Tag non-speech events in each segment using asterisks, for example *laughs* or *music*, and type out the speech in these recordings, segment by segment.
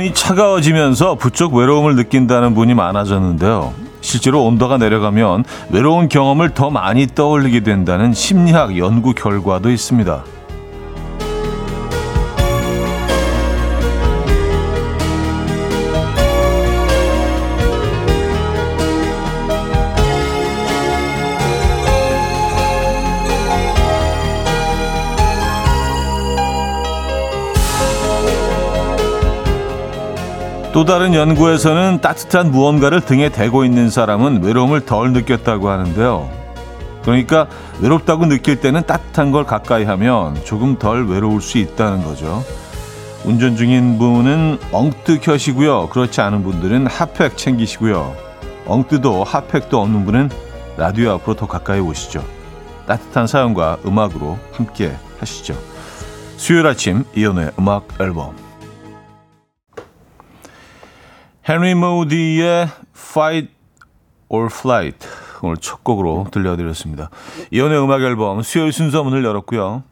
바람이 차가워지면서 부쩍 외로움을 느낀다는 분이 많아졌는데요. 실제로 온도가 내려가면 외로운 경험을 더 많이 떠올리게 된다는 심리학 연구 결과도 있습니다. 또 다른 연구에서는 따뜻한 무언가를 등에 대고 있는 사람은 외로움을 덜 느꼈다고 하는데요. 그러니까 외롭다고 느낄 때는 따뜻한 걸 가까이 하면 조금 덜 외로울 수 있다는 거죠. 운전 중인 분은 엉뜨 켜시고요. 그렇지 않은 분들은 핫팩 챙기시고요. 엉뜨도 핫팩도 없는 분은 라디오 앞으로 더 가까이 오시죠. 따뜻한 사연과 음악으로 함께 하시죠. 수요일 아침 이연우의 음악 앨범 헨리 모디의 Fight or Flight 오늘 첫 곡으로 들려드렸습니다. 이연의 음악 앨범 수요일 순서 문을 열었고요.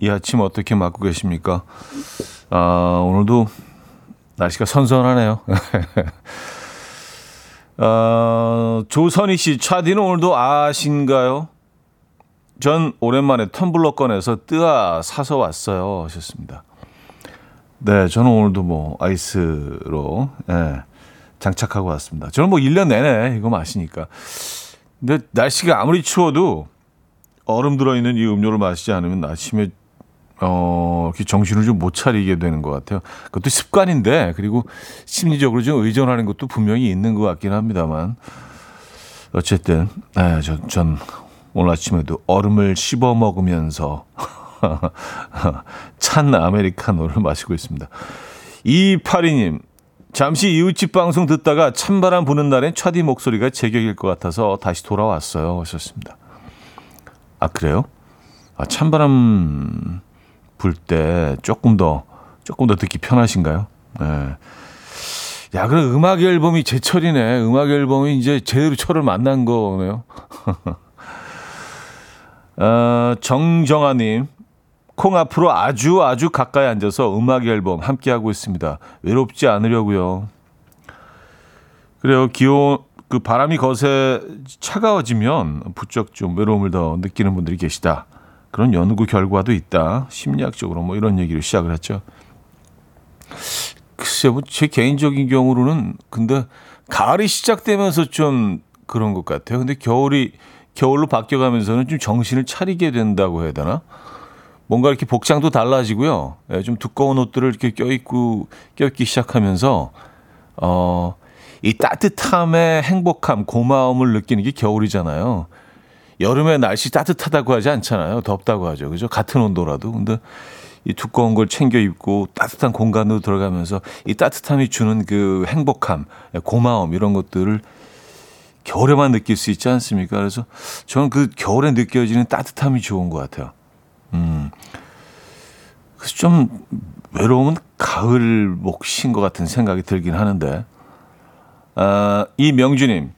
이 아침 어떻게 맞고 계십니까? 아, 오늘도 날씨가 선선하네요. *laughs* 아, 조선희 씨, 차디는 오늘도 아신가요? 전 오랜만에 텀블러 꺼내서 뜨아 사서 왔어요. 하셨습니다. 네, 저는 오늘도 뭐 아이스로 예, 장착하고 왔습니다. 저는 뭐 1년 내내 이거 마시니까. 근데 날씨가 아무리 추워도 얼음 들어있는 이 음료를 마시지 않으면 아침에 어, 정신을 좀 못 차리게 되는 것 같아요. 그것도 습관인데, 그리고 심리적으로 좀 의존하는 것도 분명히 있는 것 같긴 합니다만. 어쨌든, 네, 전, 전 오늘 아침에도 얼음을 씹어 먹으면서 *laughs* 찬 아메리카노를 마시고 있습니다. 이파리님, 잠시 이웃집 방송 듣다가 찬바람 부는 날엔 차디 목소리가 제격일 것 같아서 다시 돌아왔어요. 하셨습니다. 아, 그래요? 아, 찬바람 불 때 조금 더, 조금 더 듣기 편하신가요? 네. 야, 그럼 음악 앨범이 제철이네. 음악 앨범이 이제 제대로 철을 만난 거네요. 어, *laughs* 정정아님, 콩 앞으로 아주 아주 가까이 앉아서 음악 앨범 함께 하고 있습니다. 외롭지 않으려고요. 그래요. 기온 그 바람이 거세 차가워지면 부쩍 좀 외로움을 더 느끼는 분들이 계시다. 그런 연구 결과도 있다. 심리학적으로 뭐 이런 얘기를 시작을 했죠. 글쎄요, 뭐제 개인적인 경우로는 근데 가을이 시작되면서 좀 그런 것 같아요. 근데 겨울이 겨울로 바뀌어가면서는 좀 정신을 차리게 된다고 해야 되나? 뭔가 이렇게 복장도 달라지고요. 예, 좀 두꺼운 옷들을 이렇게 껴입고, 껴입기 시작하면서, 어, 이 따뜻함의 행복함, 고마움을 느끼는 게 겨울이잖아요. 여름에 날씨 따뜻하다고 하지 않잖아요. 덥다고 하죠. 그죠? 같은 온도라도. 근데 이 두꺼운 걸 챙겨 입고 따뜻한 공간으로 들어가면서 이 따뜻함이 주는 그 행복함, 고마움 이런 것들을 겨울에만 느낄 수 있지 않습니까? 그래서 저는 그 겨울에 느껴지는 따뜻함이 좋은 것 같아요. 음. 그래서 좀 외로움은 가을 몫인 것 같은 생각이 들긴 하는데. 아, 이명주님,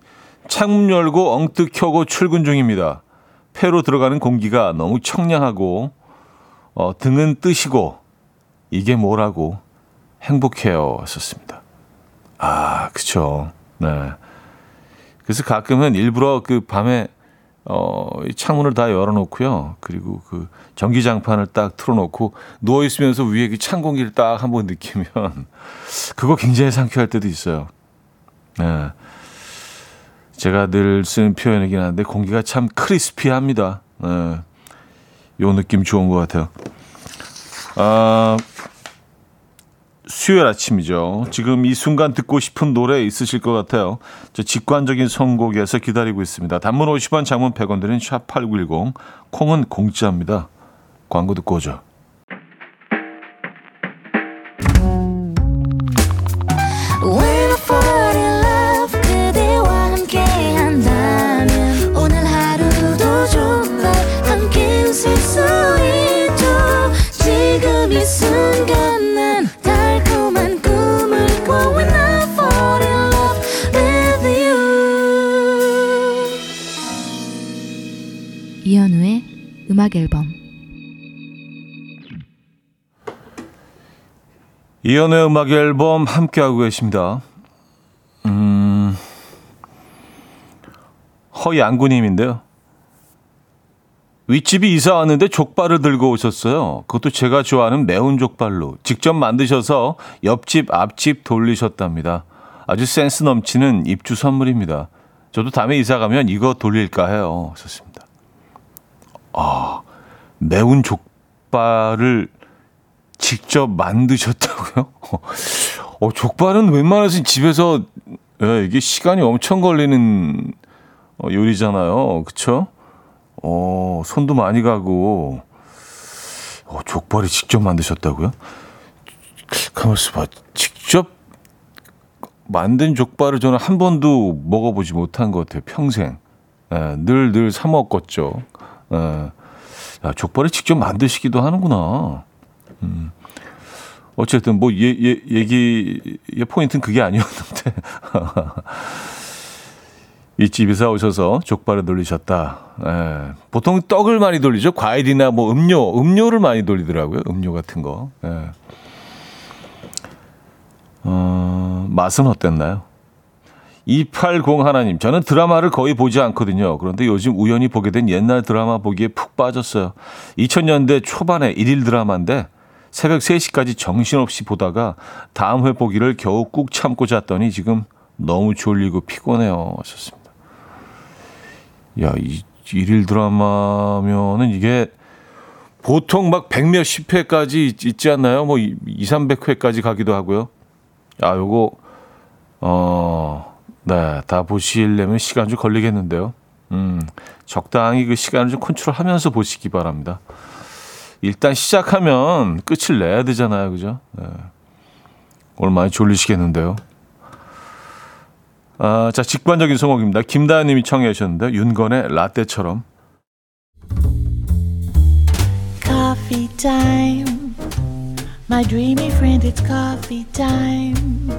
창문 열고 엉뜩 켜고 출근 중입니다. 폐로 들어가는 공기가 너무 청량하고, 어, 등은 뜨시고, 이게 뭐라고 행복해요. 썼습니다. 아, 그쵸. 네. 그래서 가끔은 일부러 그 밤에 어, 창문을 다 열어놓고요. 그리고 그 전기장판을 딱 틀어놓고 누워있으면서 위에 그 찬 공기를 딱 한번 느끼면 *laughs* 그거 굉장히 상쾌할 때도 있어요. 네. 제가 늘 쓰는 표현이긴 한데 공기가 참 크리스피합니다. 네. 요 느낌 좋은 것 같아요. 아, 수요일 아침이죠. 지금 이 순간 듣고 싶은 노래 있으실 것 같아요. 저 직관적인 선곡에서 기다리고 있습니다. 단문 50원, 장문 100원 드는 샵8910, 콩은 공짜입니다. 광고 듣고 오죠. 음악 앨범 이연의 음악 앨범 함께하고 계십니다. 음, 허양구님인데요. 윗집이 이사 왔는데 족발을 들고 오셨어요. 그것도 제가 좋아하는 매운 족발로 직접 만드셔서 옆집, 앞집 돌리셨답니다. 아주 센스 넘치는 입주 선물입니다. 저도 다음에 이사 가면 이거 돌릴까 해요. 좋습니다. 아, 매운 족발을 직접 만드셨다고요? *laughs* 어, 족발은 웬만해서 집에서 예, 이게 시간이 엄청 걸리는 어, 요리잖아요. 그쵸? 어, 손도 많이 가고, 어, 족발이 직접 만드셨다고요? 가만있어 봐. 직접 만든 족발을 저는 한 번도 먹어보지 못한 것 같아요. 평생. 예, 늘, 늘 사먹었죠. 예. 야, 족발을 직접 만드시기도 하는구나. 음. 어쨌든 뭐 예, 예, 얘기의 포인트는 그게 아니었는데 *laughs* 이 집에서 오셔서 족발을 돌리셨다. 예. 보통 떡을 많이 돌리죠. 과일이나 뭐 음료, 음료를 많이 돌리더라고요. 음료 같은 거. 예. 어, 맛은 어땠나요? 280 하나님, 저는 드라마를 거의 보지 않거든요. 그런데 요즘 우연히 보게 된 옛날 드라마 보기에 푹 빠졌어요. 2000년대 초반에 일일 드라마인데 새벽 3시까지 정신없이 보다가 다음 회 보기를 겨우 꾹 참고 잤더니 지금 너무 졸리고 피곤해요. 하셨습니다. 야, 이 일일 드라마면은 이게 보통 막백 몇십 회까지 있지 않나요? 뭐 2, 300회까지 가기도 하고요. 아, 요거 어, 네, 다 보시려면 시간 좀 걸리겠는데요. 음, 적당히 그 시간을 좀 컨트롤하면서 보시기 바랍니다. 일단 시작하면 끝을 내야 되잖아요. 그죠? 네. 오늘 많이 졸리시겠는데요. 아, 자, 직관적인 성곡입니다. 김다현 님이 청해 주셨는데 윤건의 라떼처럼. Coffee. My dreamy friend, it's coffee time.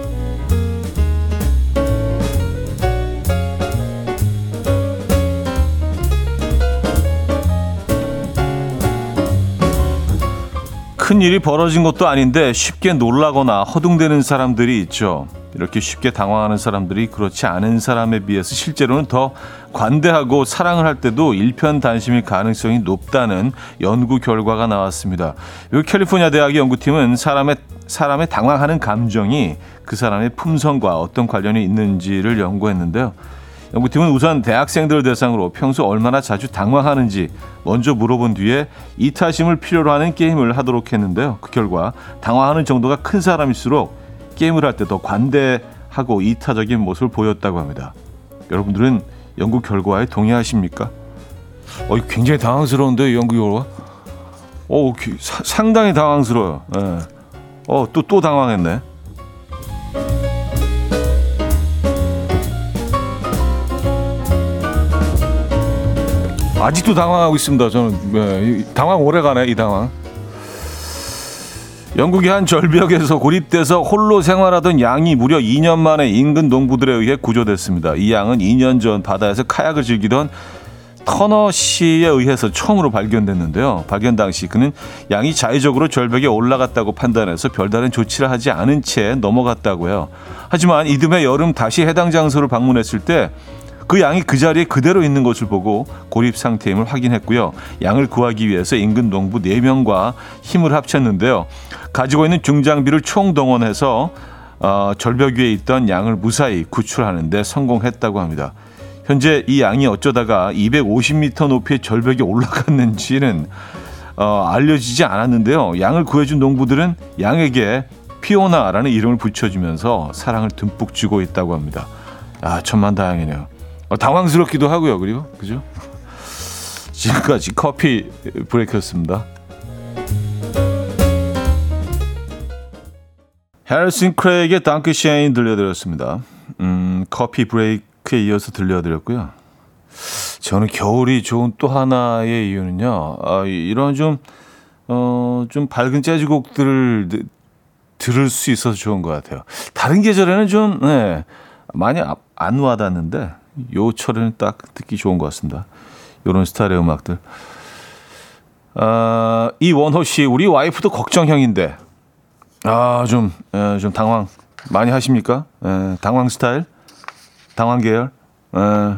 큰 일이 벌어진 것도 아닌데 쉽게 놀라거나 허둥대는 사람들이 있죠. 이렇게 쉽게 당황하는 사람들이 그렇지 않은 사람에 비해서 실제로는 더 관대하고 사랑을 할 때도 일편단심일 가능성이 높다는 연구 결과가 나왔습니다. 이 캘리포니아 대학의 연구팀은 사람의 사람의 당황하는 감정이 그 사람의 품성과 어떤 관련이 있는지를 연구했는데요. 연구팀은 우선 대학생들을 대상으로 평소 얼마나 자주 당황하는지 먼저 물어본 뒤에 이타심을 필요로 하는 게임을 하도록 했는데요. 그 결과 당황하는 정도가 큰 사람일수록 게임을 할 때 더 관대하고 이타적인 모습을 보였다고 합니다. 여러분들은 연구 결과에 동의하십니까? 어, 굉장히 당황스러운데 연구 결과? 어, 사, 상당히 당황스러워요. 예. 어, 또 또 당황했네. 아직도 당황하고 있습니다. 저는 예, 당황 오래 가네 이 당황. 영국의 한 절벽에서 고립돼서 홀로 생활하던 양이 무려 2년 만에 인근 농부들에 의해 구조됐습니다. 이 양은 2년 전 바다에서 카약을 즐기던 터너 씨에 의해서 처음으로 발견됐는데요. 발견 당시 그는 양이 자의적으로 절벽에 올라갔다고 판단해서 별다른 조치를 하지 않은 채 넘어갔다고요. 하지만 이듬해 여름 다시 해당 장소를 방문했을 때 그 양이 그 자리에 그대로 있는 것을 보고 고립 상태임을 확인했고요. 양을 구하기 위해서 인근 농부 4명과 힘을 합쳤는데요. 가지고 있는 중장비를 총동원해서 어, 절벽 위에 있던 양을 무사히 구출하는데 성공했다고 합니다. 현재 이 양이 어쩌다가 250m 높이의 절벽에 올라갔는지는 어, 알려지지 않았는데요. 양을 구해준 농부들은 양에게 피오나라는 이름을 붙여주면서 사랑을 듬뿍 주고 있다고 합니다. 아, 천만다행이네요. 어, 당황스럽기도 하고요. 그리고 그죠? 지금까지 커피 브레이크였습니다. 해리슨 크레이의 덩크 쉐인 들려드렸습니다. 음, 커피 브레이크에 이어서 들려드렸고요. 저는 겨울이 좋은 또 하나의 이유는요. 아, 이런 좀, 어, 좀 밝은 재즈곡들을 들을 수 있어서 좋은 것 같아요. 다른 계절에는 좀 네, 많이 안 와닿는데 요 철에는 딱 듣기 좋은 것 같습니다. 요런 스타일의 음악들. 아, 이원호 씨, 우리 와이프도 걱정형인데, 아, 좀, 에, 좀 당황 많이 하십니까? 에, 당황 스타일? 당황 계열? 에,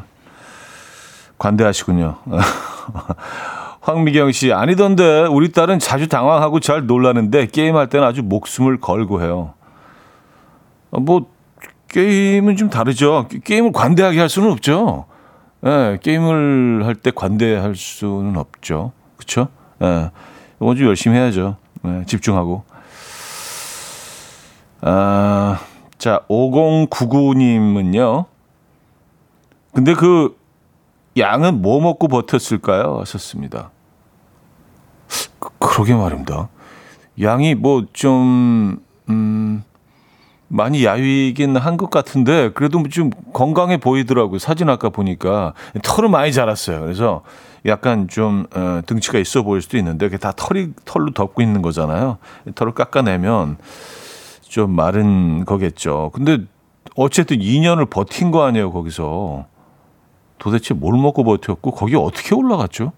관대하시군요. *laughs* 황미경 씨, 아니던데, 우리 딸은 자주 당황하고 잘 놀라는데, 게임할 때는 아주 목숨을 걸고 해요. 아, 뭐, 게임은 좀 다르죠. 게임을 관대하게 할 수는 없죠. 예, 게임을 할 때 관대할 수는 없죠. 그쵸? 예, 이건 좀 열심히 해야죠. 예, 집중하고. 아, 자, 5099님은요. 근데 그 양은 뭐 먹고 버텼을까요? 하셨습니다. 그, 그러게 말입니다. 양이 뭐 좀, 음, 많이 야위긴 한 것 같은데 그래도 좀 건강해 보이더라고요. 사진 아까 보니까 털은 많이 자랐어요. 그래서 약간 좀 어, 등치가 있어 보일 수도 있는데 그게 다 털이 털로 덮고 있는 거잖아요. 털을 깎아내면 좀 마른 거겠죠. 근데 어쨌든 2년을 버틴 거 아니에요, 거기서. 도대체 뭘 먹고 버텼고 거기 어떻게 올라갔죠?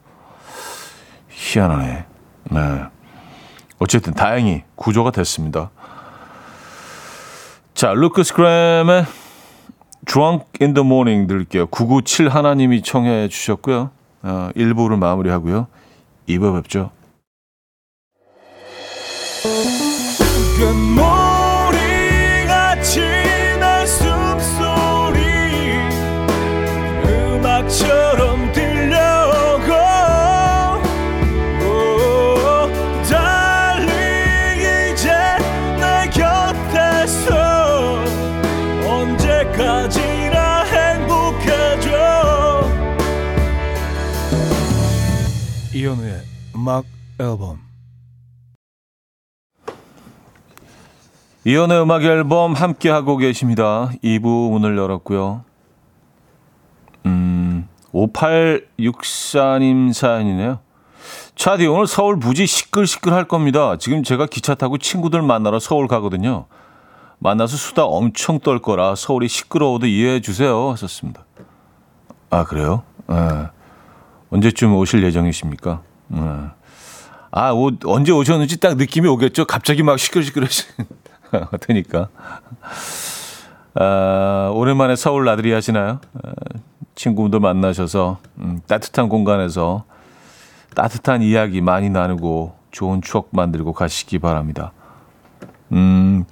희한하네. 네. 어쨌든 다행히 구조가 됐습니다. 자, 루크스 그램의 Drunk in the Morning 들을게요. 997 하나님이 청해 주셨고요. 어, 1부를 마무리하고요. 2부 뵙죠. 음악 앨범 이현우의 음악 앨범 함께 하고 계십니다. 2부 문을 열었고요. 음, 5864님 사연이네요. 차디 오늘 서울 부지 시끌시끌 할 겁니다. 지금 제가 기차 타고 친구들 만나러 서울 가거든요. 만나서 수다 엄청 떨 거라 서울이 시끄러워도 이해해 주세요. 하셨습니다. 아, 그래요? 네. 언제쯤 오실 예정이십니까? 네. 아, 오, 언제 오셨는지 딱 느낌이 오겠죠? 갑자기 막 시끌시끌해지니까. *laughs* 아, 오랜만에 서울 나들이 하시나요? 아, 친구분들 만나셔서 음, 따뜻한 공간에서 따뜻한 이야기 많이 나누고 좋은 추억 만들고 가시기 바랍니다. 음,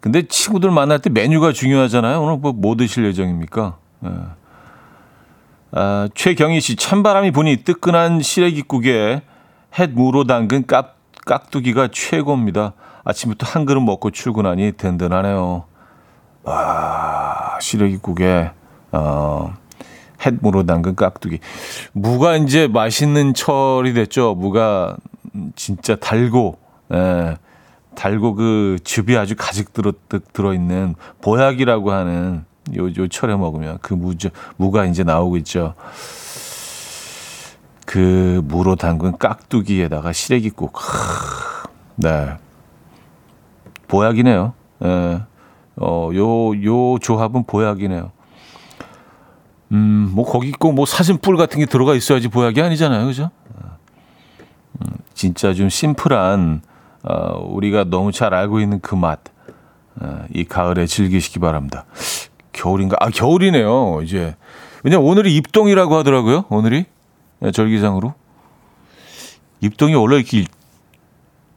근데 친구들 만날 때 메뉴가 중요하잖아요. 오늘 뭐, 뭐 드실 예정입니까? 예. 아, 최경희 씨, 찬바람이 부니 뜨끈한 시래기국에 햇 무로 담근 깍, 깍두기가 최고입니다. 아침부터 한 그릇 먹고 출근하니 든든하네요. 와, 시래기국에, 어, 햇무로 담근 깍두기. 무가 이제 맛있는 철이 됐죠. 무가 진짜 달고, 예, 달고 그 즙이 아주 가득 들어, 들어있는 보약이라고 하는 요, 요 철에 먹으면 그 무, 무가 이제 나오고 있죠. 그 무로 담근 깍두기에다가 시래기국. 네. 보약이네요. 예. 어, 요, 요 조합은 보약이네요. 음, 뭐 거기 꼭 뭐 사슴뿔 같은 게 들어가 있어야지 보약이 아니잖아요. 그죠? 음, 진짜 좀 심플한, 어, 우리가 너무 잘 알고 있는 그 맛. 어, 이 가을에 즐기시기 바랍니다. 겨울인가? 아, 겨울이네요. 이제. 왜냐면 오늘이 입동이라고 하더라고요. 오늘이. 네, 절기상으로. 입동이 원래 이렇게 일,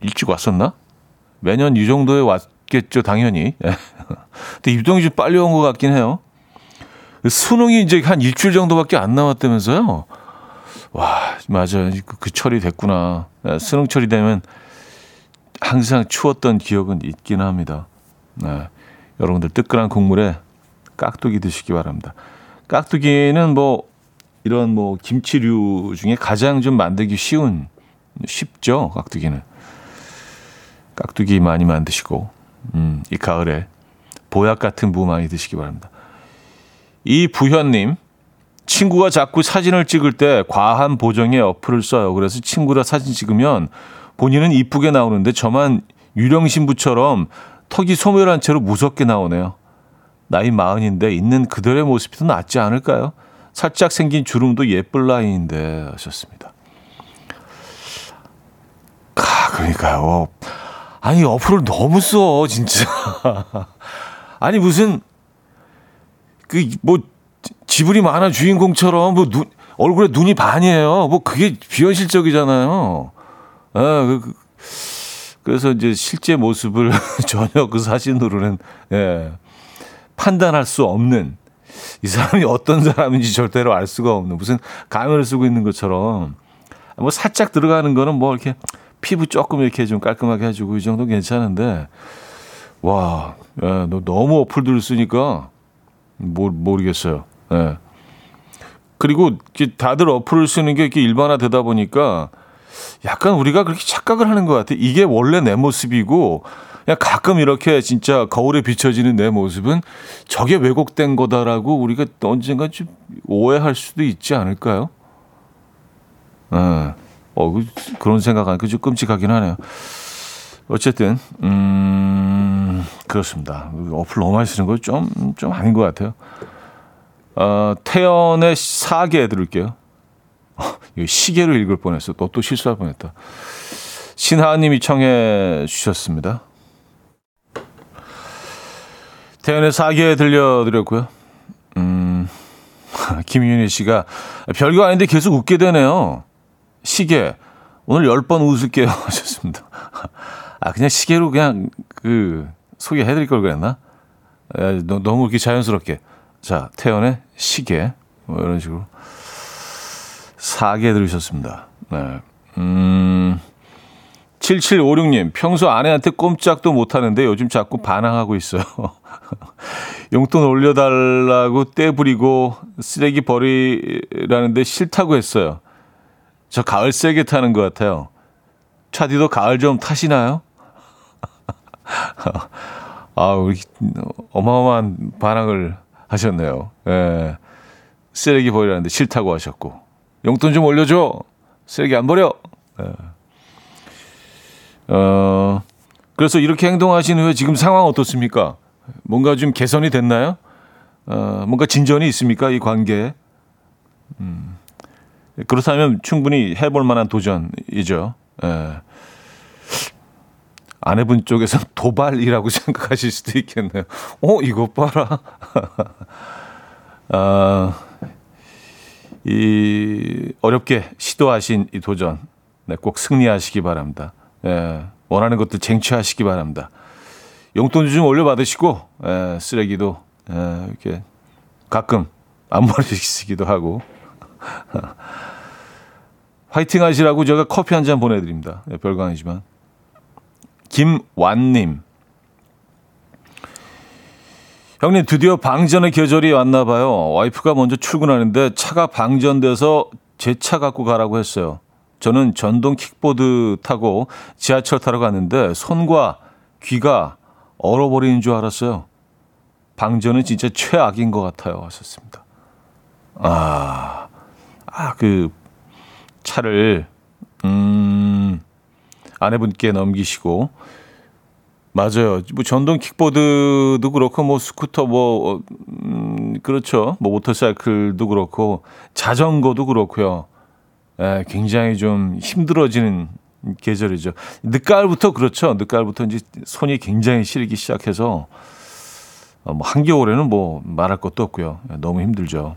일찍 왔었나? 매년 이 정도에 왔겠죠, 당연히. 예. *laughs* 근데 입동이 좀 빨리 온 것 같긴 해요. 수능이 이제 한 일주일 정도밖에 안 남았다면서요? 와, 맞아요. 그, 그 철이 됐구나. 예, 수능 철이 되면 항상 추웠던 기억은 있긴 합니다. 네. 여러분들 뜨끈한 국물에 깍두기 드시기 바랍니다. 깍두기는 뭐 이런 뭐 김치류 중에 가장 좀 만들기 쉬운 쉽죠 깍두기는 깍두기 많이 만드시고 음, 이 가을에 보약 같은 무 많이 드시기 바랍니다. 이 부현님 친구가 자꾸 사진을 찍을 때 과한 보정에 어플을 써요. 그래서 친구랑 사진 찍으면 본인은 이쁘게 나오는데 저만 유령 신부처럼 턱이 소멸한 채로 무섭게 나오네요. 나이 마흔인데 있는 그대로의 모습이 더 낫지 않을까요? 살짝 생긴 주름도 예쁠 나이인데 하셨습니다. 아, 그러니까요. 아니 어플을 너무 써 진짜. *laughs* 아니 무슨 그 뭐 지브리 만화 주인공처럼 뭐 눈, 얼굴에 눈이 반이에요. 뭐 그게 비현실적이잖아요. 아, 그, 그 그래서 이제 실제 모습을 *laughs* 전혀 그 사진으로는 예, 판단할 수 없는 이 사람이 어떤 사람인지 절대로 알 수가 없는 무슨 가면을 쓰고 있는 것처럼 뭐 살짝 들어가는 거는 뭐 이렇게 피부 조금 이렇게 좀 깔끔하게 해주고 이 정도 괜찮은데 와, 예, 너 너무 어플들을 쓰니까 모, 모르겠어요. 예. 그리고 다들 어플을 쓰는 게 이렇게 일반화되다 보니까 약간 우리가 그렇게 착각을 하는 것 같아. 이게 원래 내 모습이고, 그냥 가끔 이렇게 진짜 거울에 비춰지는 내 모습은 저게 왜곡된 거다라고 우리가 언젠가 좀 오해할 수도 있지 않을까요? 예. 어, 그, 그런 생각하니까 좀 끔찍하긴 하네요. 어쨌든, 음, 그렇습니다. 어플 너무 많이 쓰는 거 좀, 좀 아닌 것 같아요. 어, 태연의 사계 들을게요. *laughs* 시계를 읽을 뻔했어. 또, 또 실수할 뻔했다. 신하님이 청해 주셨습니다. 태연의 사계 들려드렸고요. 음, *laughs* 김윤희 씨가 별거 아닌데 계속 웃게 되네요. 시계. 오늘 열번 웃을게요. *laughs* 하셨습니다. 아, 그냥 시계로 그냥 그 소개해드릴 걸 그랬나? 아, 너무 이렇게 자연스럽게. 자, 태연의 시계. 뭐 이런 식으로. 사계 들으셨습니다. 네. 음, 7756님, 평소 아내한테 꼼짝도 못하는데 요즘 자꾸 반항하고 있어요. *laughs* 용돈 올려달라고 떼부리고 쓰레기 버리라는데 싫다고 했어요. 저 가을 세게 타는 것 같아요. 차디도 가을 좀 타시나요? *laughs* 아, 우리 어마어마한 반항을 하셨네요. 예. 쓰레기 버리라는데 싫다고 하셨고. 용돈 좀 올려줘. 쓰레기 안 버려. 예. 어, 그래서 이렇게 행동하신 후에 지금 상황 어떻습니까? 뭔가 좀 개선이 됐나요? 어, 뭔가 진전이 있습니까? 이 관계에? 음, 그렇다면 충분히 해볼 만한 도전이죠. 예. 아내분 쪽에서 *laughs* 도발이라고 생각하실 수도 있겠네요. 어, 이것 봐라. *laughs* 아, 이 어렵게 시도하신 이 도전 네, 꼭 승리하시기 바랍니다. 예, 원하는 것들 쟁취하시기 바랍니다. 용돈 좀 올려받으시고 예, 쓰레기도 예, 이렇게 가끔 안 버리시기도 *laughs* 하고 *laughs* 화이팅 하시라고 제가 커피 한 잔 보내드립니다. 예, 별거 아니지만 김완님 형님 드디어 방전의 계절이 왔나 봐요. 와이프가 먼저 출근하는데 차가 방전돼서 제 차 갖고 가라고 했어요. 저는 전동 킥보드 타고 지하철 타러 갔는데 손과 귀가 얼어버리는 줄 알았어요. 방전은 진짜 최악인 것 같아요. 하셨습니다. 아, 아, 그 차를, 음, 아내분께 넘기시고, 맞아요. 뭐 전동 킥보드도 그렇고 뭐 스쿠터 뭐 음, 그렇죠. 뭐 모터사이클도 그렇고 자전거도 그렇고요. 예, 굉장히 좀 힘들어지는 계절이죠. 늦가을부터 그렇죠. 늦가을부터 이제 손이 굉장히 시리기 시작해서 어, 뭐 한겨울에는 뭐 말할 것도 없고요. 예, 너무 힘들죠.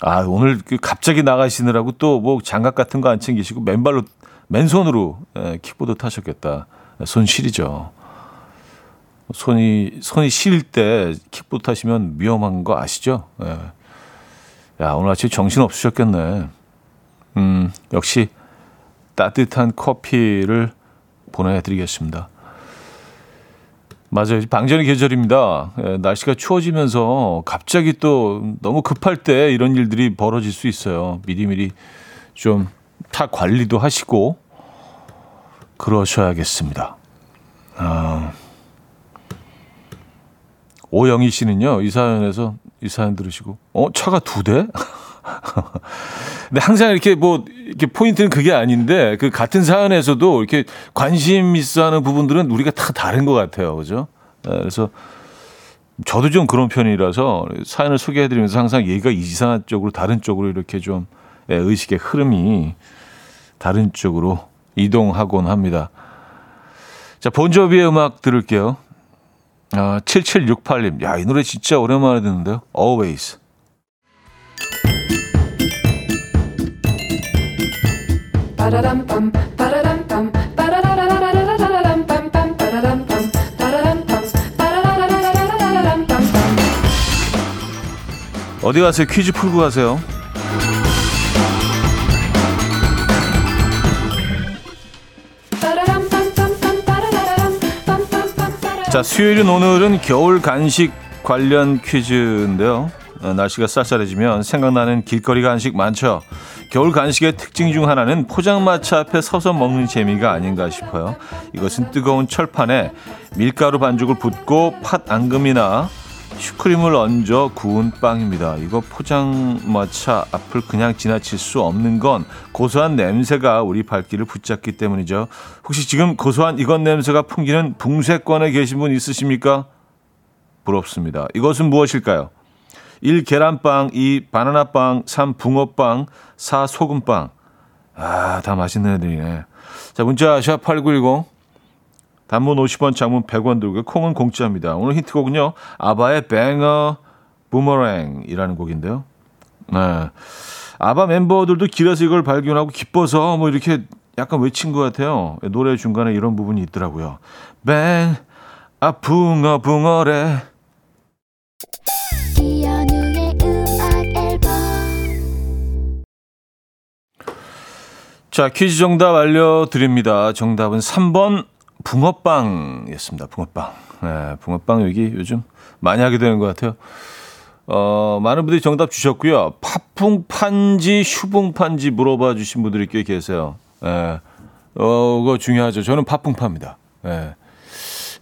아, 오늘 그 갑자기 나가시느라고 또 뭐 장갑 같은 거 안 챙기시고 맨발로 맨손으로 예, 킥보드 타셨겠다. 손 시리죠. 손이 손이 시릴 때 킥보드 타시면 위험한 거 아시죠? 예. 야 오늘 아침 정신 없으셨겠네. 음 역시 따뜻한 커피를 보내드리겠습니다. 맞아요. 방전의 계절입니다. 예, 날씨가 추워지면서 갑자기 또 너무 급할 때 이런 일들이 벌어질 수 있어요. 미리미리 좀 타 관리도 하시고 그러셔야겠습니다. 아, 오영희 씨는요, 이 사연에서 이 사연 들으시고, 어, 차가 두 대? *laughs* *laughs* 근데 항상 이렇게 뭐 이렇게 포인트는 그게 아닌데 그 같은 사연에서도 이렇게 관심 있어 하는 부분들은 우리가 다 다른 것 같아요. 그죠? 네, 그래서 저도 좀 그런 편이라서 사연을 소개해 드리면서 항상 얘가 이상한 쪽으로 다른 쪽으로 이렇게 좀 예, 의식의 흐름이 다른 쪽으로 이동하곤 합니다. 자, 본조비의 음악 들을게요. 아, 7768님. 야, 이 노래 진짜 오랜만에 듣는데요. Always. 어디 가세요? 퀴즈 풀고 가세요. 자, 수요일은 오늘은 겨울 간식 관련 퀴즈인데요. 어, 날씨가 쌀쌀해지면 생각나는 길거리 간식 많죠. 겨울 간식의 특징 중 하나는 포장마차 앞에 서서 먹는 재미가 아닌가 싶어요. 이것은 뜨거운 철판에 밀가루 반죽을 붓고 팥 앙금이나 슈크림을 얹어 구운 빵입니다. 이거 포장마차 앞을 그냥 지나칠 수 없는 건 고소한 냄새가 우리 발길을 붙잡기 때문이죠. 혹시 지금 고소한 이것 냄새가 풍기는 붕세권에 계신 분 있으십니까? 부럽습니다. 이것은 무엇일까요? 1. 계란빵, 2. 바나나빵, 3. 붕어빵, 4. 소금빵. 아, 다 맛있는 애들이네. 자, 문자 샵 8910 단문 50원, 장문 100원 들고 콩은 공짜입니다. 오늘 힌트곡은요. 아바의 뱅어 부머랭이라는 곡인데요. 네. 아바 멤버들도 길에서 이걸 발견하고 기뻐서 뭐 이렇게 약간 외친 것 같아요. 노래 중간에 이런 부분이 있더라고요. 뱅, 아, 붕어, 붕어래. 자, 퀴즈 정답 알려드립니다. 정답은 3번 붕어빵이었습니다. 붕어빵. 네, 붕어빵 여기 요즘 많이 하게 되는 것 같아요. 어, 많은 분들이 정답 주셨고요. 팥붕판지, 슈붕판지 물어봐 주신 분들이 꽤 계세요. 예. 네, 어, 그거 중요하죠. 저는 팥붕파입니다. 예. 네.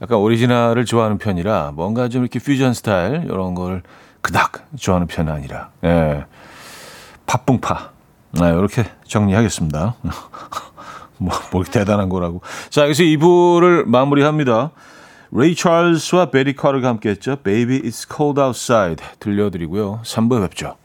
약간 오리지널을 좋아하는 편이라 뭔가 좀 이렇게 퓨전 스타일 이런 걸 그닥 좋아하는 편은 아니라. 예. 팥붕파. 네, 이렇게 정리하겠습니다. *laughs* 뭐, 뭐 대단한 거라고. 자, 여기서 2부를 마무리합니다. 레이 찰스와 베리 카르가 함께 했죠. Baby It's Cold Outside 들려드리고요. 3부에 뵙죠.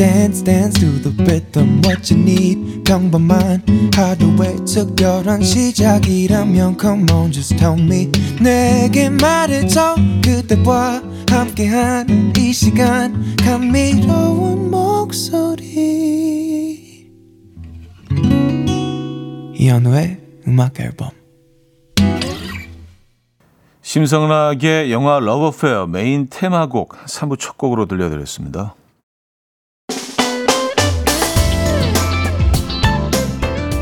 Dance dance to the rhythm what you need. 평범한 하루의 특별한 시작이라면 come on just tell me. 내게 말해줘 그대와 함께한 이 시간. 감미로운 목소리. 이현우의 음악 앨범. 심성락의 영화 Love Affair main 테마곡 3부 첫 곡으로 들려드렸습니다.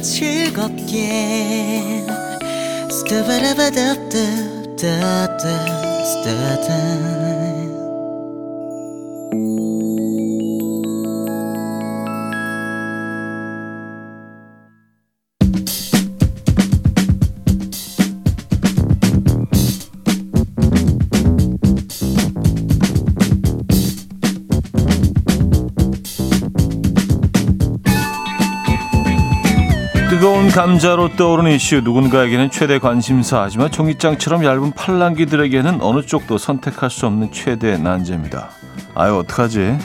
즐겁게. 뜨거운 감자로 떠오르는 이슈 누군가에게는 최대 관심사 하지만 종이장처럼 얇은 팔랑귀들에게는 어느 쪽도 선택할 수 없는 최대 난제입니다. 아유 어떡하지?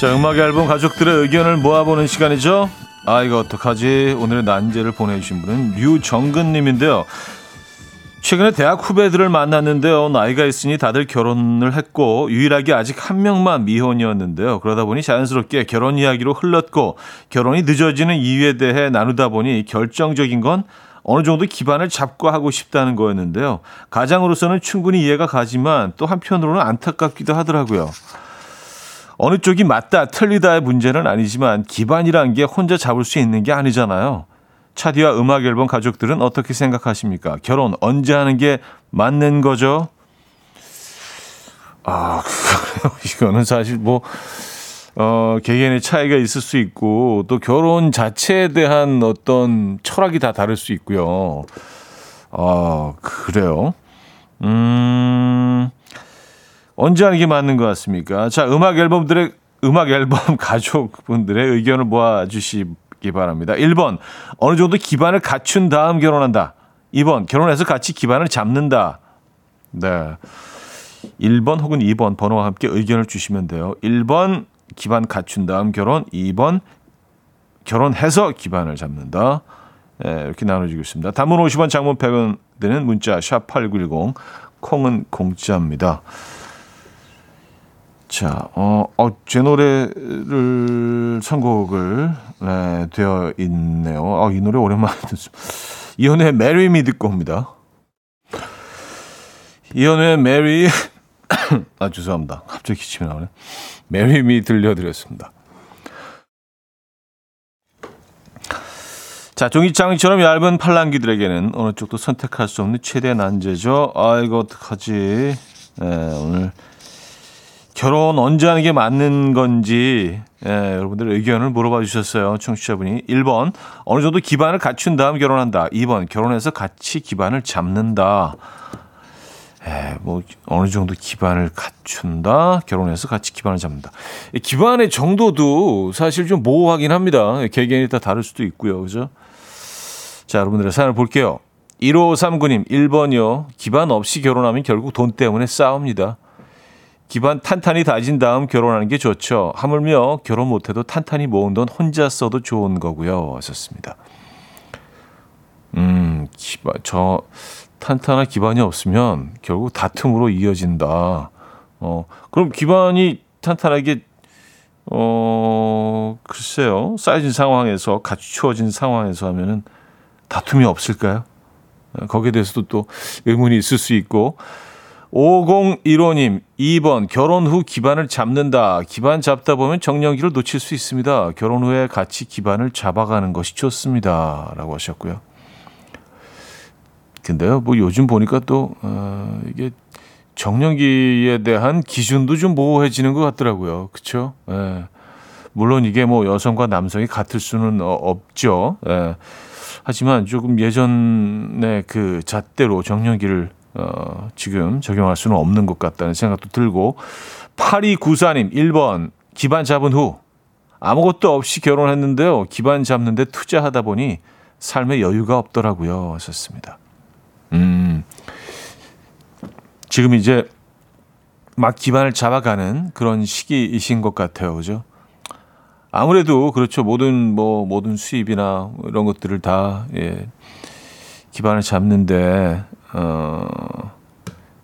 자, 음악 앨범 가족들의 의견을 모아보는 시간이죠. 아, 이거 어떡하지? 오늘의 난제를 보내주신 분은 류정근님인데요. 최근에 대학 후배들을 만났는데요. 나이가 있으니 다들 결혼을 했고, 유일하게 아직 한 명만 미혼이었는데요. 그러다 보니 자연스럽게 결혼 이야기로 흘렀고, 결혼이 늦어지는 이유에 대해 나누다 보니 결정적인 건 어느 정도 기반을 잡고 하고 싶다는 거였는데요. 가장으로서는 충분히 이해가 가지만 또 한편으로는 안타깝기도 하더라고요. 어느 쪽이 맞다, 틀리다의 문제는 아니지만 기반이란 게 혼자 잡을 수 있는 게 아니잖아요. 차디와 음악 앨범 가족들은 어떻게 생각하십니까? 결혼 언제 하는 게 맞는 거죠? 아, *laughs* 이거는 사실 뭐, 어, 개개인의 차이가 있을 수 있고, 또 결혼 자체에 대한 어떤 철학이 다 다를 수 있고요. 아, 그래요? 음, 언제 하는 게 맞는 것 같습니까? 자, 음악 앨범들의 음악 앨범 *laughs* 가족분들의 의견을 모아 주시기 바랍니다. 1번, 어느 정도 기반을 갖춘 다음 결혼한다. 2번, 결혼해서 같이 기반을 잡는다. 네. 1번 혹은 2번 번호와 함께 의견을 주시면 돼요. 1번, 기반 갖춘 다음 결혼. 2번, 결혼해서 기반을 잡는다. 네, 이렇게 나눠지고 있습니다. 단문 50원, 장문 100원 되는 문자 샵 8910, 콩은 공짜입니다. 자, 어, 어, 제 노래를 선곡을 네, 되어 있네요. 아, 이 노래 오랜만에 듣습니다. 이현우의 Marry Me 듣고 옵니다. 이현우의 Marry *coughs* 아, 죄송합니다. 갑자기 기침이 나오네. Marry Me 들려드렸습니다. 자, 종이장처럼 얇은 팔랑귀들에게는 어느 쪽도 선택할 수 없는 최대 난제죠. 아, 이거 어떡하지? 네, 오늘 결혼 언제 하는 게 맞는 건지 예, 여러분들 의견을 물어봐 주셨어요. 청취자분이 1번 어느 정도 기반을 갖춘 다음 결혼한다. 2번 결혼해서 같이 기반을 잡는다. 예, 뭐 어느 정도 기반을 갖춘다. 결혼해서 같이 기반을 잡는다. 기반의 정도도 사실 좀 모호하긴 합니다. 개개인이 다 다를 수도 있고요. 그죠? 자, 여러분들의 사연을 볼게요. 1539님 1번이요. 기반 없이 결혼하면 결국 돈 때문에 싸웁니다. 기반 탄탄히 다진 다음 결혼하는 게 좋죠. 하물며 결혼 못해도 탄탄히 모은 돈 혼자 써도 좋은 거고요. 하셨습니다. 음, 기반, 저, 탄탄한 기반이 없으면 결국 다툼으로 이어진다. 어, 그럼 기반이 탄탄하게, 어, 글쎄요. 쌓여진 상황에서, 갖추어진 상황에서 하면은 다툼이 없을까요? 거기에 대해서도 또 의문이 있을 수 있고, 5015님, 2번, 결혼 후 기반을 잡는다. 기반 잡다 보면 정년기를 놓칠 수 있습니다. 결혼 후에 같이 기반을 잡아가는 것이 좋습니다. 라고 하셨고요. 근데요, 뭐 요즘 보니까 또, 어, 이게 정년기에 대한 기준도 좀 모호해지는 것 같더라고요. 그쵸? 예. 물론 이게 뭐 여성과 남성이 같을 수는 어, 없죠. 예. 하지만 조금 예전에 그 잣대로 정년기를 어, 지금 적용할 수는 없는 것 같다는 생각도 들고 8294님 1번 기반 잡은 후 아무것도 없이 결혼했는데요. 기반 잡는데 투자하다 보니 삶에 여유가 없더라고요. 하셨습니다. 음, 지금 이제 막 기반을 잡아가는 그런 시기이신 것 같아요. 그죠? 아무래도 그렇죠. 모든 뭐 모든 수입이나 이런 것들을 다 예, 기반을 잡는데 어,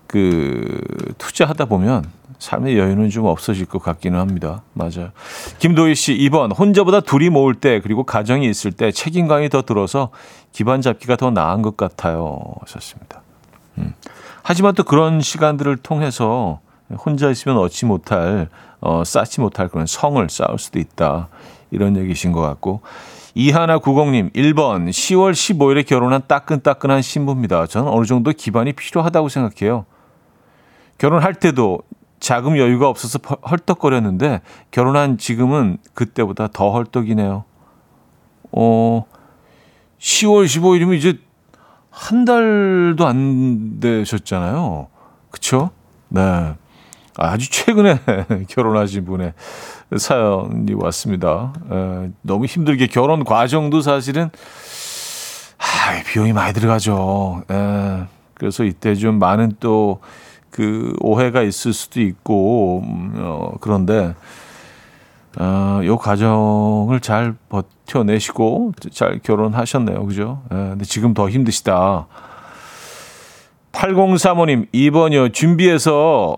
그 투자하다 보면 삶의 여유는 좀 없어질 것 같기는 합니다. 맞아요. 김도희 씨 2번 혼자보다 둘이 모을 때 그리고 가정이 있을 때 책임감이 더 들어서 기반 잡기가 더 나은 것 같아요. 하셨습니다. 음. 하지만 또 그런 시간들을 통해서 혼자 있으면 얻지 못할 어, 쌓지 못할 그런 성을 쌓을 수도 있다. 이런 얘기신 것 같고 이하나 구공님 1번 10월 15일에 결혼한 따끈따끈한 신부입니다. 저는 어느 정도 기반이 필요하다고 생각해요. 결혼할 때도 자금 여유가 없어서 헐떡거렸는데 결혼한 지금은 그때보다 더 헐떡이네요. 어, 10월 15일이면 이제 한 달도 안 되셨잖아요. 그쵸? 네. 아주 최근에 *laughs* 결혼하신 분의 사연이 왔습니다. 에, 너무 힘들게 결혼 과정도 사실은 아, 비용이 많이 들어가죠. 에, 그래서 이때 좀 많은 또 그 오해가 있을 수도 있고 음, 어, 그런데 어, 요 과정을 잘 버텨내시고 잘 결혼하셨네요. 그죠? 예, 근데 지금 더 힘드시다. 8035님, 2번이요. 준비해서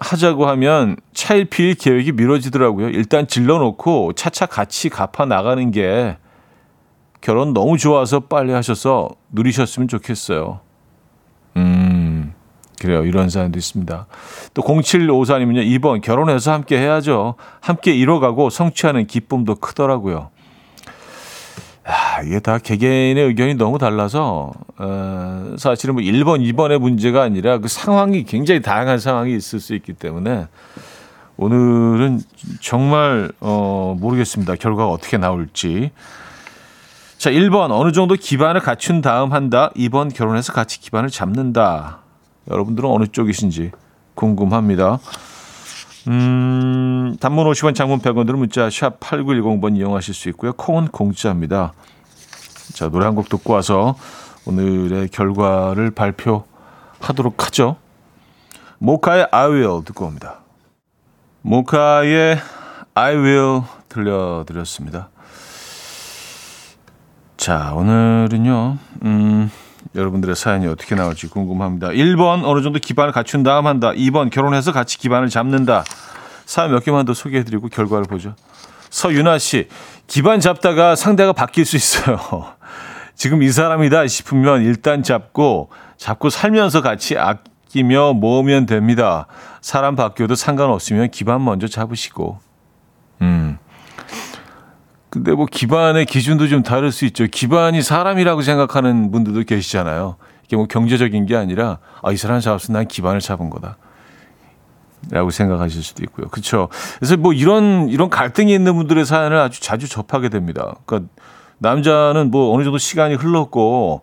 하자고 하면 차일피일 계획이 미뤄지더라고요. 일단 질러놓고 차차 같이 갚아 나가는 게 결혼 너무 좋아서 빨리 하셔서 누리셨으면 좋겠어요. 음. 그래요. 이런 사연도 있습니다. 또 0754님은요. 2번 결혼해서 함께 해야죠. 함께 이뤄가고 성취하는 기쁨도 크더라고요. 아, 이게 다 개개인의 의견이 너무 달라서 어, 사실은 뭐 1번, 2번의 문제가 아니라 그 상황이 굉장히 다양한 상황이 있을 수 있기 때문에 오늘은 정말 어, 모르겠습니다. 결과가 어떻게 나올지. 자, 1번 어느 정도 기반을 갖춘 다음 한다. 2번 결혼해서 같이 기반을 잡는다. 여러분들은 어느 쪽이신지 궁금합니다. 음, 단문 50원, 장문 100원 들은 문자 샵 8910번 이용하실 수 있고요. 콩은 공짜입니다. 자, 노래 한 곡 듣고 와서 오늘의 결과를 발표하도록 하죠. 모카의 I will 듣고 옵니다. 모카의 I will 들려드렸습니다. 자, 오늘은요, 음, 여러분들의 사연이 어떻게 나올지 궁금합니다. 1번 어느 정도 기반을 갖춘 다음 한다. 2번 결혼해서 같이 기반을 잡는다. 사연 몇 개만 더 소개해드리고 결과를 보죠. 서윤아 씨, 기반 잡다가 상대가 바뀔 수 있어요. *laughs* 지금 이 사람이다 싶으면 일단 잡고 잡고 살면서 같이 아끼며 모으면 됩니다. 사람 바뀌어도 상관없으면 기반 먼저 잡으시고. 음. 근데 뭐 기반의 기준도 좀 다를 수 있죠. 기반이 사람이라고 생각하는 분들도 계시잖아요. 이게 뭐 경제적인 게 아니라 아, 이 사람 잡았어. 난 기반을 잡은 거다. 라고 생각하실 수도 있고요. 그렇죠. 그래서 뭐 이런 이런 갈등이 있는 분들의 사연을 아주 자주 접하게 됩니다. 그러니까 남자는 뭐 어느 정도 시간이 흘렀고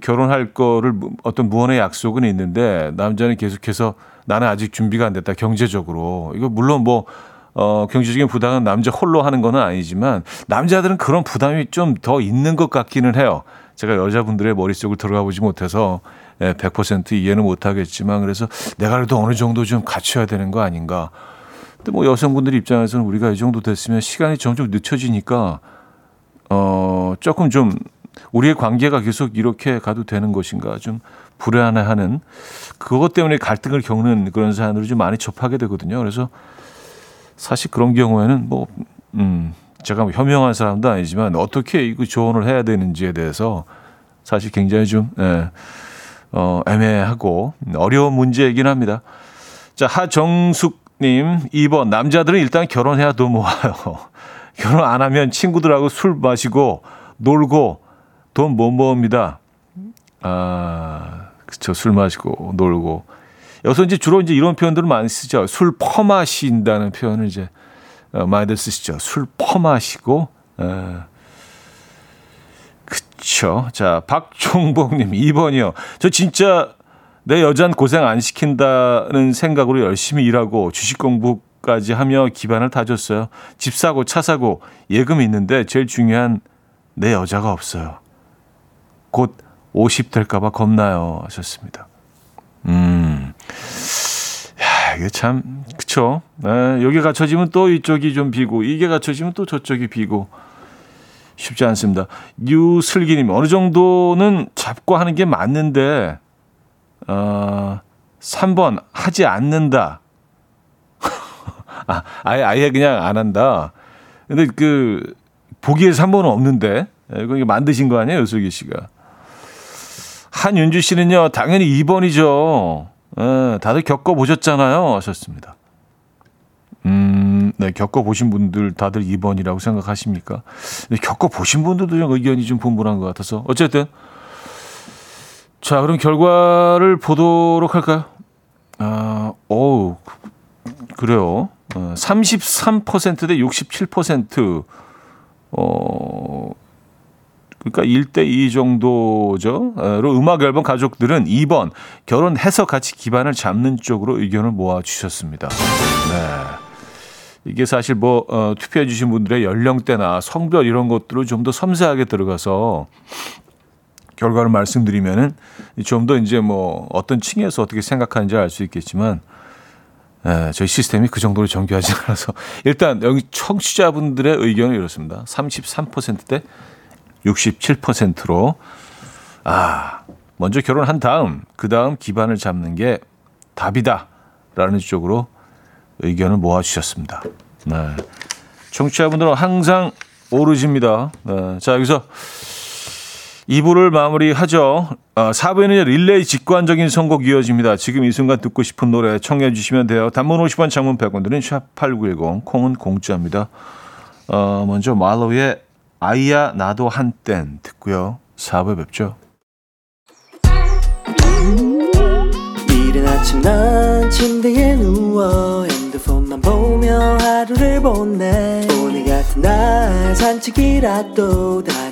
결혼할 거를 어떤 무언의 약속은 있는데 남자는 계속해서 나는 아직 준비가 안 됐다 경제적으로 이거 물론 뭐 어, 경제적인 부담은 남자 홀로 하는 건 아니지만 남자들은 그런 부담이 좀 더 있는 것 같기는 해요. 제가 여자분들의 머릿속을 들어가 보지 못해서 100% 예, 이해는 못 하겠지만 그래서 내가 그래도 어느 정도 좀 갖춰야 되는 거 아닌가. 근데 뭐 여성분들 입장에서는 우리가 이 정도 됐으면 시간이 점점 늦춰지니까 어, 조금 좀 우리의 관계가 계속 이렇게 가도 되는 것인가 좀 불안해하는 그것 때문에 갈등을 겪는 그런 사안들을 좀 많이 접하게 되거든요. 그래서 사실 그런 경우에는 뭐, 음, 제가 뭐 현명한 사람도 아니지만 어떻게 이거 조언을 해야 되는지에 대해서 사실 굉장히 좀, 예, 어, 애매하고 어려운 문제이긴 합니다. 자, 하정숙님, 2번. 남자들은 일단 결혼해야 돈 모아요. *laughs* 결혼 안 하면 친구들하고 술 마시고 놀고 돈 못 모읍니다. 아, 그쵸. 술 마시고 놀고. 여기서 이제 주로 이제 이런 표현들을 많이 쓰죠. 술 퍼마신다는 표현을 이제 어, 많이들 쓰시죠. 술 퍼마시고, 어, 그쵸. 자, 박종복님, 2번이요. 저 진짜 내 여자는 고생 안 시킨다는 생각으로 열심히 일하고 주식 공부까지 하며 기반을 다졌어요. 집 사고 차 사고 예금 있는데 제일 중요한 내 여자가 없어요. 곧50 될까봐 겁나요. 하셨습니다. 음. 야, 이게 참, 그쵸. 네, 여기 갖춰지면 또 이쪽이 좀 비고, 이게 갖춰지면 또 저쪽이 비고, 쉽지 않습니다. 유슬기님, 어느 정도는 잡고 하는 게 맞는데, 어, 3번, 하지 않는다. *laughs* 아, 아예, 아예 그냥 안 한다. 근데 그, 보기에서 한 번은 없는데, 예, 이거 만드신 거 아니에요, 슬기 씨가. 한윤주 씨는요, 당연히 2번이죠. 예, 다들 겪어보셨잖아요. 하셨습니다. 음, 네, 겪어보신 분들 다들 2번이라고 생각하십니까? 네, 겪어보신 분들도 좀 의견이 좀 분분한 것 같아서. 어쨌든. 자, 그럼 결과를 보도록 할까요? 아, 어우, 그래요. 어, 33%대 67%, 어, 그러니까 1대2 정도죠. 로 음악 앨범 가족들은 2번 결혼해서 같이 기반을 잡는 쪽으로 의견을 모아 주셨습니다. 네. 이게 사실 뭐 어, 투표해 주신 분들의 연령대나 성별 이런 것들을 좀 더 섬세하게 들어가서 결과를 말씀드리면은 좀 더 이제 뭐 어떤 층에서 어떻게 생각하는지 알 수 있겠지만 에, 저희 시스템이 그 정도로 정교하지 않아서 *laughs* 일단 여기 청취자분들의 의견은 이렇습니다. 33%대 67%로 아 먼저 결혼한 다음 그 다음 기반을 잡는 게 답이다라는 쪽으로 의견을 모아 주셨습니다. 네. 청취자분들은 항상 오르십니다. 네. 자, 여기서 2부를 마무리하죠. 어, 4부에는 릴레이 직관적인 선곡 이어집니다. 지금 이 순간 듣고 싶은 노래 청해 주시면 돼요. 단문 50원, 장문 100원 드는 샵8910, 콩은 공짜입니다. 어, 먼저 말로의 아이야 나도 한땐 듣고요. 4부에 뵙죠. 이른 아침 난 침대에 누워 핸드폰만 보며 하루를 보내 오늘 같은 날 산책이라도 다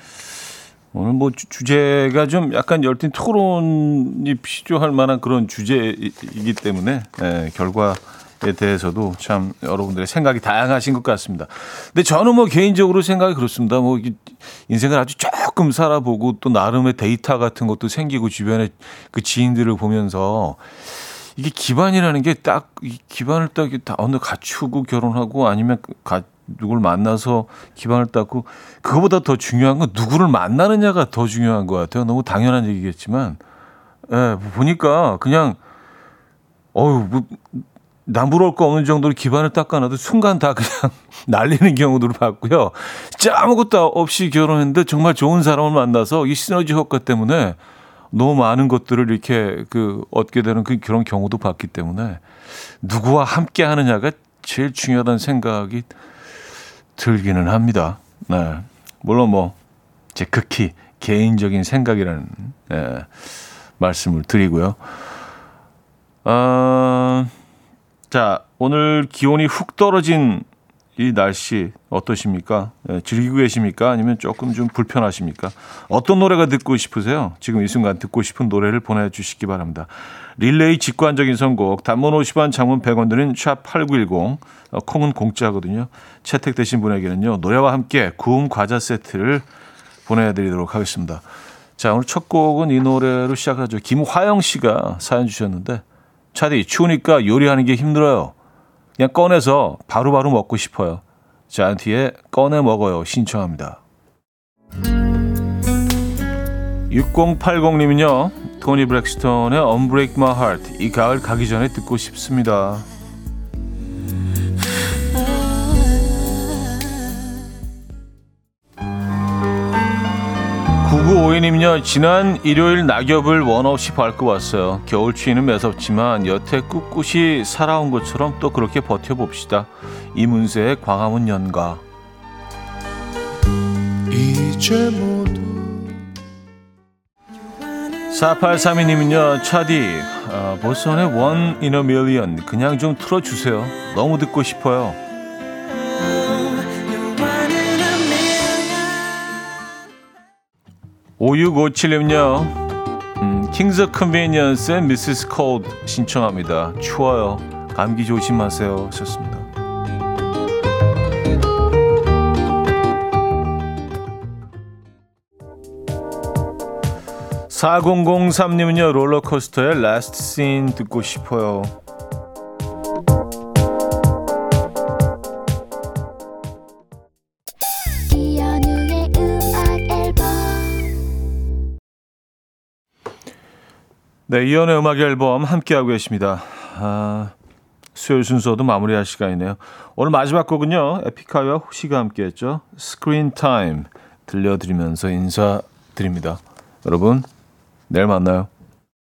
오늘 뭐 주 제가 좀 약간 열띤 토론이 필요할 만한 그런 주제이기 때문에 네, 결과에 대해서도 참 여러분들의 생각이 다양하신 것 같습니다. 근데 저는 뭐 개인적으로 생각이 그렇습니다. 뭐 인생을 아주 조금 살아보고 또 나름의 데이터 같은 것도 생기고 주변에 그 지인들을 보면서 이게 기반이라는 게 딱 기반을 딱 어느 갖추고 결혼하고 아니면 가, 누굴 만나서 기반을 닦고 그거보다 더 중요한 건 누구를 만나느냐가 더 중요한 것 같아요. 너무 당연한 얘기겠지만, 예, 보니까 그냥 어유 뭐, 남부러울 거 없는 정도로 기반을 닦아놔도 순간 다 그냥 *laughs* 날리는 경우들을 봤고요. 진짜 아무것도 없이 결혼했는데 정말 좋은 사람을 만나서 이 시너지 효과 때문에 너무 많은 것들을 이렇게 그 얻게 되는 그 그런 경우도 봤기 때문에 누구와 함께 하느냐가 제일 중요하다는 생각이 들기는 합니다. 네. 물론 뭐 제 극히 개인적인 생각이라는 네, 말씀을 드리고요. 어, 자, 오늘 기온이 훅 떨어진 이 날씨 어떠십니까? 예, 즐기고 계십니까? 아니면 조금 좀 불편하십니까? 어떤 노래가 듣고 싶으세요? 지금 이 순간 듣고 싶은 노래를 보내주시기 바랍니다. 릴레이 직관적인 선곡, 단문 50원, 장문 100원 드는 샵8910, 어, 콩은 공짜거든요. 채택되신 분에게는요, 노래와 함께 구운 과자 세트를 보내드리도록 하겠습니다. 자, 오늘 첫 곡은 이 노래로 시작하죠. 김화영 씨가 사연 주셨는데, 차디, 추우니까 요리하는 게 힘들어요. 그냥 꺼내서 바로바로 바로 먹고 싶어요. 자한티의 꺼내 먹어요 신청합니다. 6080님은요. 토니 브렉스톤의 Unbreak My Heart 이 가을 가기 전에 듣고 싶습니다. 9952님요, 지난 일요일 낙엽을 원 없이 밟고 왔어요. 겨울 추위는 매섭지만 여태 꿋꿋이 살아온 것처럼 또 그렇게 버텨봅시다. 이문세의 광화문 연가. 이제 모두 4832님은요, 차디, 어, Bosson의 One in a Million 그냥 좀 틀어주세요. 너무 듣고 싶어요. 5657님요. 음, Kings of Convenience의 Mrs. Cold 신청합니다. 추워요. 감기 조심하세요. 하셨습니다. (4003님은요) 롤러코스터의 Last Scene 듣고 싶어요 네, 이현우의 음악 앨범 함께하고 계십니다. 아, 수요일 순서도 마무리할 시간이네요. 오늘 마지막 곡은요, 에픽하이와 호시가 함께했죠. Screen Time 들려드리면서 인사드립니다. 여러분, 내일 만나요.